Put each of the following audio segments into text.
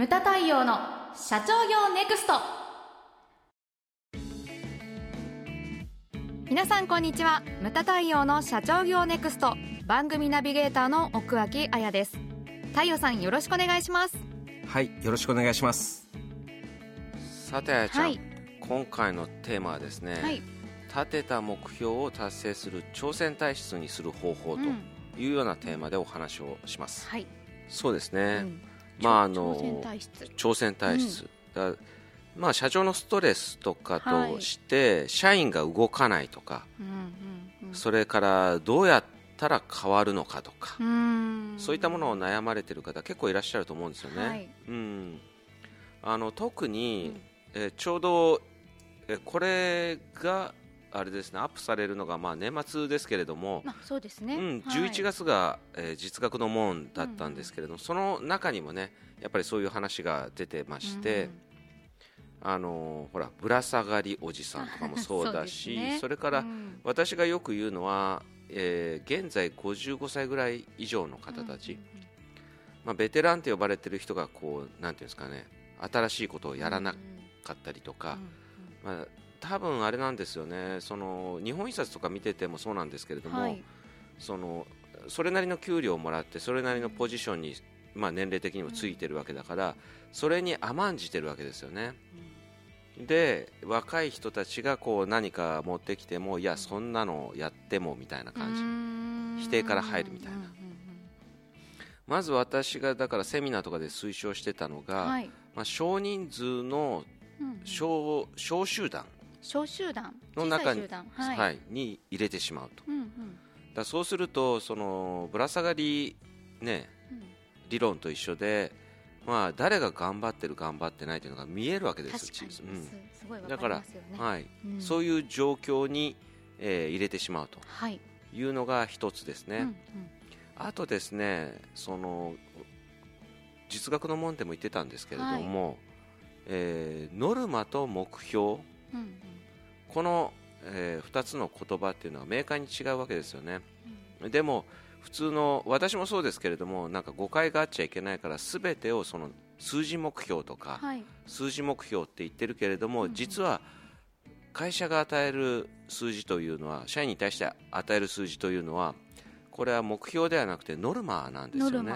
ムタ太陽の社長業ネクスト。皆さんこんにちは。ムタ太陽の社長業ネクスト。番組ナビゲーターの奥脇彩です。太陽さんよろしくお願いします。はいよろしくお願いします。さてあやちゃん、はい。今回のテーマはですね、はい。立てた目標を達成する挑戦体質にする方法とうん。いうようなテーマでお話をします、はい、そうですね、うんまああの挑戦体質。挑戦体質、だまあ社長のストレスとかはいとして、社員が動かないとか、うんうんうん。それからどうやったら変わるのかとか、そういったものを悩まれている方結構いらっしゃると思うんですよね、はい。うん、あの特に、えーちょうど、えーこれがあれですねアップされるのがまあ年末ですけれども、まあそうですね、うん、はい。11月が、えー実学の門だったんですけれども、その中にもねやっぱりそういう話が出てまして、あのーほらぶら下がりおじさんとかもそうだし ね。それから、うん。私がよく言うのは、えー現在55歳ぐらい以上の方たち、まあ、ベテランと呼ばれてる人がこうなんていうんですかね新しいことをやらなかったりとか、まあ、多分あれなんですよね。その日本印刷とか見ててもそうなんですけれども、はい。そのそれなりの給料をもらってそれなりのポジションに、まあ、年齢的にもついてるわけだから、それに甘んじてるわけですよね。で若い人たちがこう何か持ってきてもいやそんなのやってもみたいな感じ、否定から入るみたいな。まず私がだからセミナーとかで推奨してたのが、うん。はいまあ、少人数の小小集団、小集団の中にはい、はいに入れてしまうと。うんうん。だそうするとそのぶら下がり、ね、うん。理論と一緒で、まあ、誰が頑張ってる頑張ってないというのが見えるわけです確かに。す,、うん。だからはい。うんそういう状況に、えー入れてしまうと。はい、いうのが一つですね、うんうん。あとですねその実学の門でも言ってたんですけれども、えーノルマと目標うんうん。この、え2つの言葉っていうのは明快に違うわけですよね、でも普通の私もそうですけれどもなんか誤解があっちゃいけないから全てをその数字目標とか、はい。数字目標って言ってるけれども、うんうん。実は会社が与える数字というのは社員に対して与える数字というのはこれは目標ではなくてノルマなんですよね。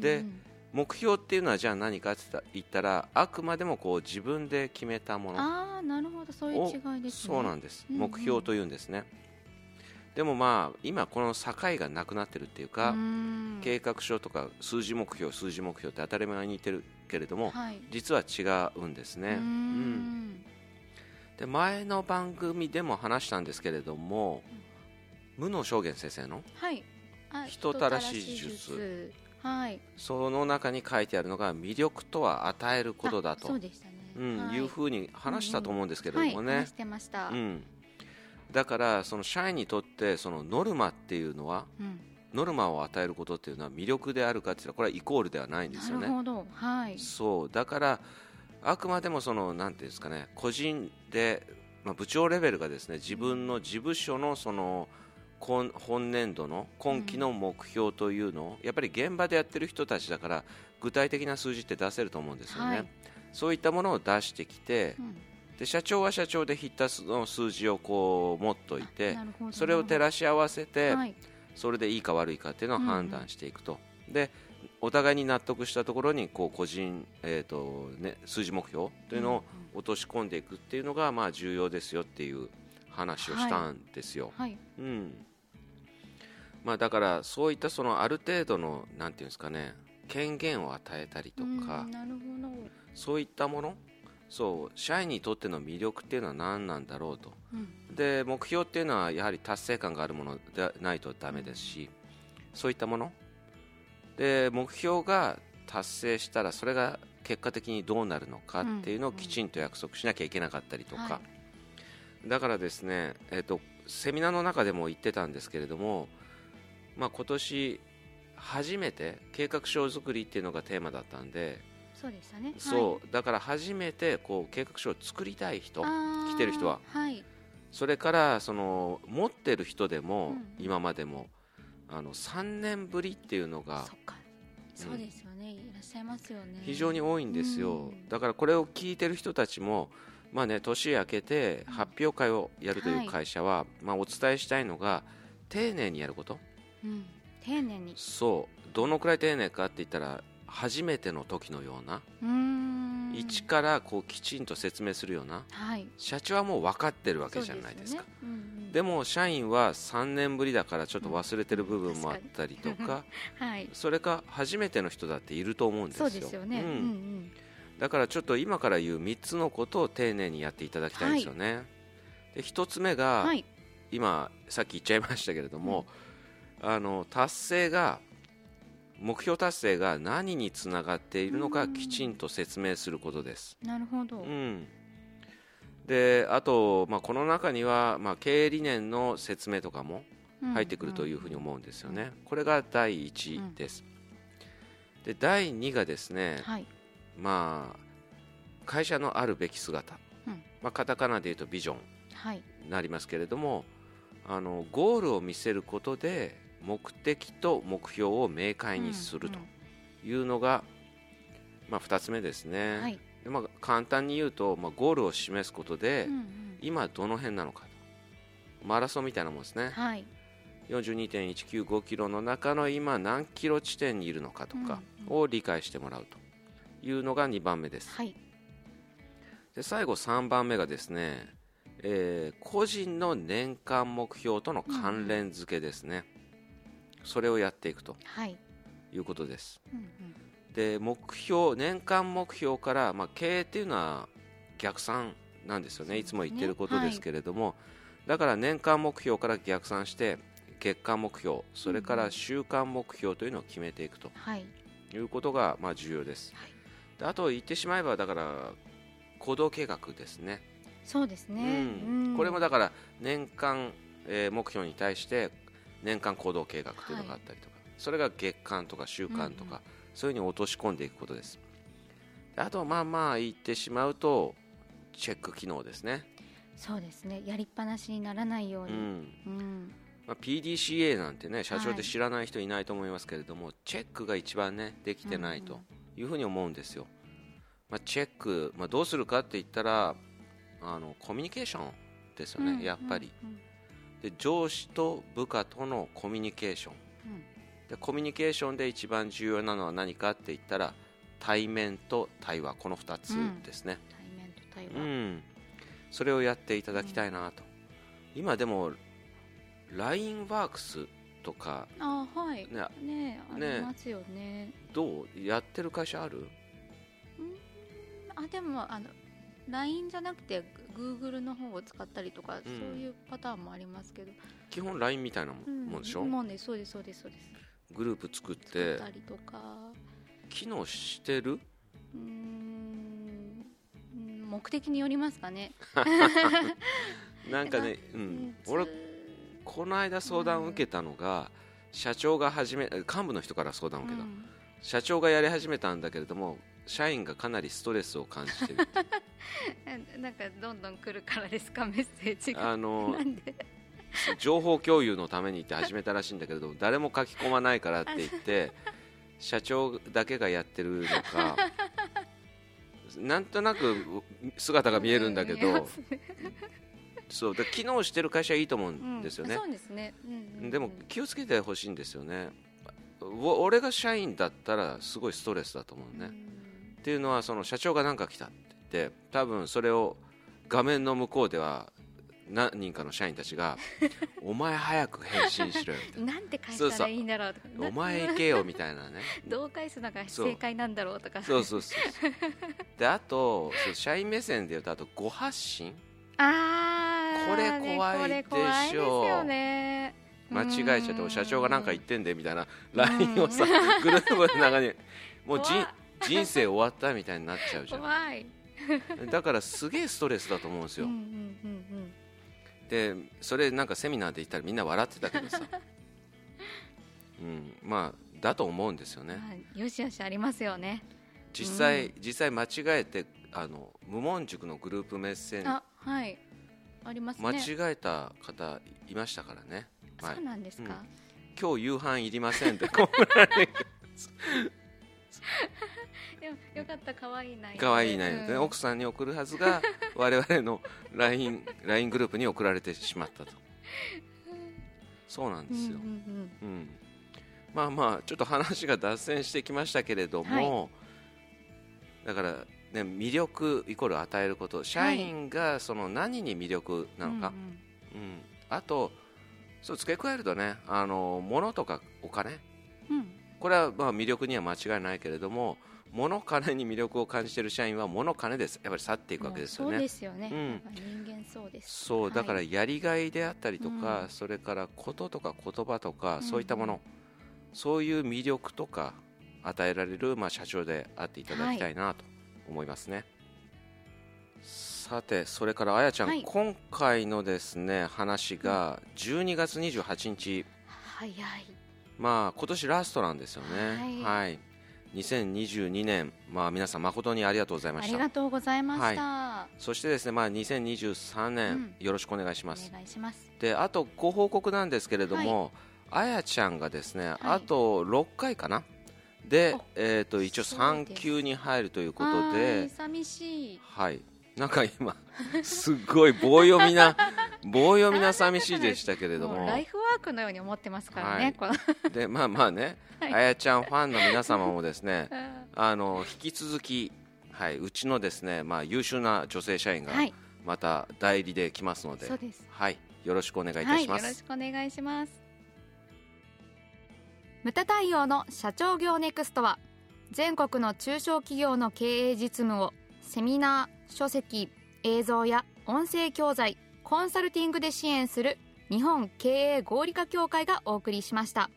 で目標っていうのはじゃあ何かって言ったらあくまでもこう自分で決めたもの。ああなるほど。そういう違いですね。そうなんです、うんうん。目標というんですね。でもまあ今この境がなくなってるっていうか、うん。計画書とか数字目標数字目標って当たり前に言ってるけれども、はい。実は違うんですね、うーん。で前の番組でも話したんですけれども、無野正玄先生のはい。あ人たらし術はい。その中に書いてあるのが魅力とは与えることだあとそうでしたね。うんはい。いうふうに話したと思うんですけれどもね。はい話、してました。うん、だからその社員にとってそのノルマっていうのはうん。ノルマを与えることっていうのは魅力であるかっていうとこれはイコールではないんですよね。なるほど。はい。そう。だからあくまでもそのなんていうんですかね個人で、まあ、部長レベルがですね自分の事務所のその今本年度の今期の目標というのを、やっぱり現場でやってる人たちだから具体的な数字って出せると思うんですよね、はい。そういったものを出してきてうん。で社長は社長で必達の数字をこう持っといてなるほど。それを照らし合わせて、はい。それでいいか悪いかっていうのを判断していくと、でお互いに納得したところにこう個人、えーとね、数字目標というのを落とし込んでいくっていうのがまあ重要ですよっていう話をしたんですよ。はい。うんまあ、だからそういったそのある程度のなんていうんですかね権限を与えたりとうんか、そういったものそう社員にとっての魅力っていうのは何なんだろうと。うん。で目標っていうのはやはり達成感があるものでないとダメですしそういったもの。で目標が達成したらそれが結果的にどうなるのかっていうのをきちんと約束しなきゃいけなかったりとか、はだからですね、えっとセミナーの中でも言ってたんですけれども、まあ、今年初めて計画書作りっていうのがテーマだったんで、そうでしたね。そうだから初めてこう計画書を作りたい人来来てる人は。はい。それからその持ってる人でも、うん今までもあの3年ぶりっていうのがそうですよね。いらっしゃいますよね。非常に多いんですよ、うん。だからこれを聞いてる人たちも、まあね、年明けて発表会をやるという会社は、まあ、お伝えしたいのが丁寧にやることうん。丁寧に。そう。どのくらい丁寧かって言ったら初めての時のような、うーん。一からこうきちんと説明するような。はい。社長はもう分かってるわけじゃないですか。ね。うんうん。でも社員は3年ぶりだからちょっと忘れてる部分もあったりとか。はい。それか初めての人だっていると思うんですよ。そうですよね、ううんんうん。だからちょっと今から言う3つのことを丁寧にやっていただきたいんですよね、で1つ目が、はい。今さっき言っちゃいましたけれども、あの達成が目標達成が何につながっているのかきちんと説明することです、なるほど、うん、であと、まあ、この中には、まあ、経営理念の説明とかも入ってくるというふうに思うんですよね、これが第一です、で第2がですね、はい。まあ、会社のあるべき姿、うん。まあ、カタカナで言うとビジョン。はい。になりますけれどもあのゴールを見せることで目的と目標を明快にするというのが、まあ、2つ目ですね、はい。でまあ、簡単に言うと、まあ、ゴールを示すことで、うんうん。今どの辺なのかと。マラソンみたいなもんですね。はい。42.195キロの中の今何キロ地点にいるのかとかうんを理解してもらうと。いうのが2番目です。はい。で最後3番目がですね、えー個人の年間目標との関連付けですね、それをやっていくとはい。いうことです。うんうん。で目標年間目標から、まあ、経営っていうのは逆算なんですよね。ね。いつも言ってることですけれども、だから年間目標から逆算して月間目標それから週間目標というのを決めていくとはい。いうことが、まあ、重要です、はい。であと言ってしまえばだから行動計画ですね。そうですね、うん。これもだから年間、えー目標に対して年間行動計画というのがあったりとか、それが月間とか週間とか、うんそういうふうに落とし込んでいくことです。であとまあまあ言ってしまうとチェック機能ですね、そうですね。やりっぱなしにならないように、うん。うん。まあ、PDCA なんてね社長はい。で知らない人いないと思いますけれども、チェックが一番ねできてないというふうに思うんですよ、まあ、チェック、まあ、どうするかって言ったらあのコミュニケーションですよね、うんやっぱり、うんで上司と部下とのコミュニケーション。うん。でコミュニケーションで一番重要なのは何かって言ったら対面と対話。この2つですね、対面と対うん。話、それをやっていただきたいなと、今でも LINE ワークスとかあはい。ねねあねりますよね。どう？やってる会社ある？あでもあの LINE じゃなくて Google の方を使ったりとか、そういうパターンもありますけど、基本 LINE みたいなもうんでしょ、もうねそうですそうですそうです。グループ作っ作てったりとか。機能してる？うーんうん目的によりますかね。なんかね、う うんん、俺つこの間相談を受けたのが、社長が始め幹部の人から相談を受けた、うん。社長がやり始めたんだけれども社員がかなりストレスを感じてるえ なんかどんどん来るからですか？メッセージが。あの情報共有のためにって始めたらしいんだけれども誰も書き込まないからって言って 社長だけがやってるのかなんとなく姿が見えるんだけどそうで機能してる会社はいいと思ううんんですよね、そうでも気をつけてほしいんですよね。お俺が社員だったらすごいストレスだと思うね、っていうのはその社長が何か来たって。言って多分それを画面の向こうでは何人かの社員たちが「お前早く返信しろよ」みたいうんなんて返したらいいんだろうとか。な「お前行けよ」みたいなね。どう返すのが正解なんだろうとか。そうそうそうそう。であとそう社員目線で言うとあとご発信。あーこれ怖いでしょですよね。間違えちゃってうん社長が何か言ってんでみたいな LINE をさグループの中に。もうじ人生終わったみたいになっちゃうじゃん。だからすげえストレスだと思うんですよ、うんうんうんでそれなんかセミナーで言ったらみんな笑ってたけどさ。うんまあだと思うんですよね。よしよしありますよね。実際、実際間違えてあの無門塾のグループメッセンあはい。ありますね。間違えた方いましたからね、はい。そうなんですか、今日夕飯いりませんって でもよかった可愛い内容可愛い内容でね、うん。奥さんに送るはずが 我々の LINE, LINE グループに送られてしまったと。そうなんですよ、うんうんうんまあまあちょっと話が脱線してきましたけれども、だから、ね、魅力イコール与えること。社員がその何に魅力なのか、うんうん。あとそう付け加えるとねあの物とかお金。うんうん。これはまあ魅力には間違いないけれども物金に魅力を感じている社員は物金です。やっぱり去っていくわけですよそうねですよね、うん。人間そうです。そうだからはいやりがいであったりとか、うん。それからこととか言葉とか、うん。そういったものそういう魅力とか与えられる、まあ、社長であっていただきたいなと思いますね、さてそれからあやちゃん、はい。今回のですね話が12月28日、早い。まあ今年ラストなんですよね。はい2022年まあ皆さん誠にありがとうございまありしたがとうございました、そしてですねまあ2023年、よろしくお願いします。お願いします。であとご報告なんですけれども、あやちゃんがですね、あと6回かな？でお、えー、と一応そう3です級に入るということはいで寂しい。はいなんか今すっごい棒読みな棒読みな寂しいでしたけれども。ライフワークのように思ってますからね、はい。でまあまあね、はい。あやちゃんファンの皆様もですねは あの引き続き、はい、うちのですね、まあ、優秀な女性社員がい。また代理で来ますので、そうです。はい、よろしくお願いいたはいよします。ろしくお願いします。ムタ対応の社長業ネクストは全国の中小企業の経営実務をセミナー書籍映像や音声教材コンサルティングで支援する日本経営合理化協会がお送りしました。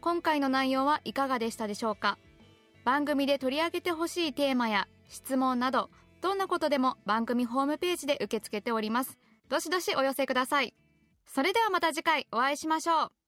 今回の内容はいかがでしたでしょうか？番組で取り上げてほしいテーマや質問などどんなことでも番組ホームページで受け付けております。どしどしお寄せください。それではまた次回お会いしましょう。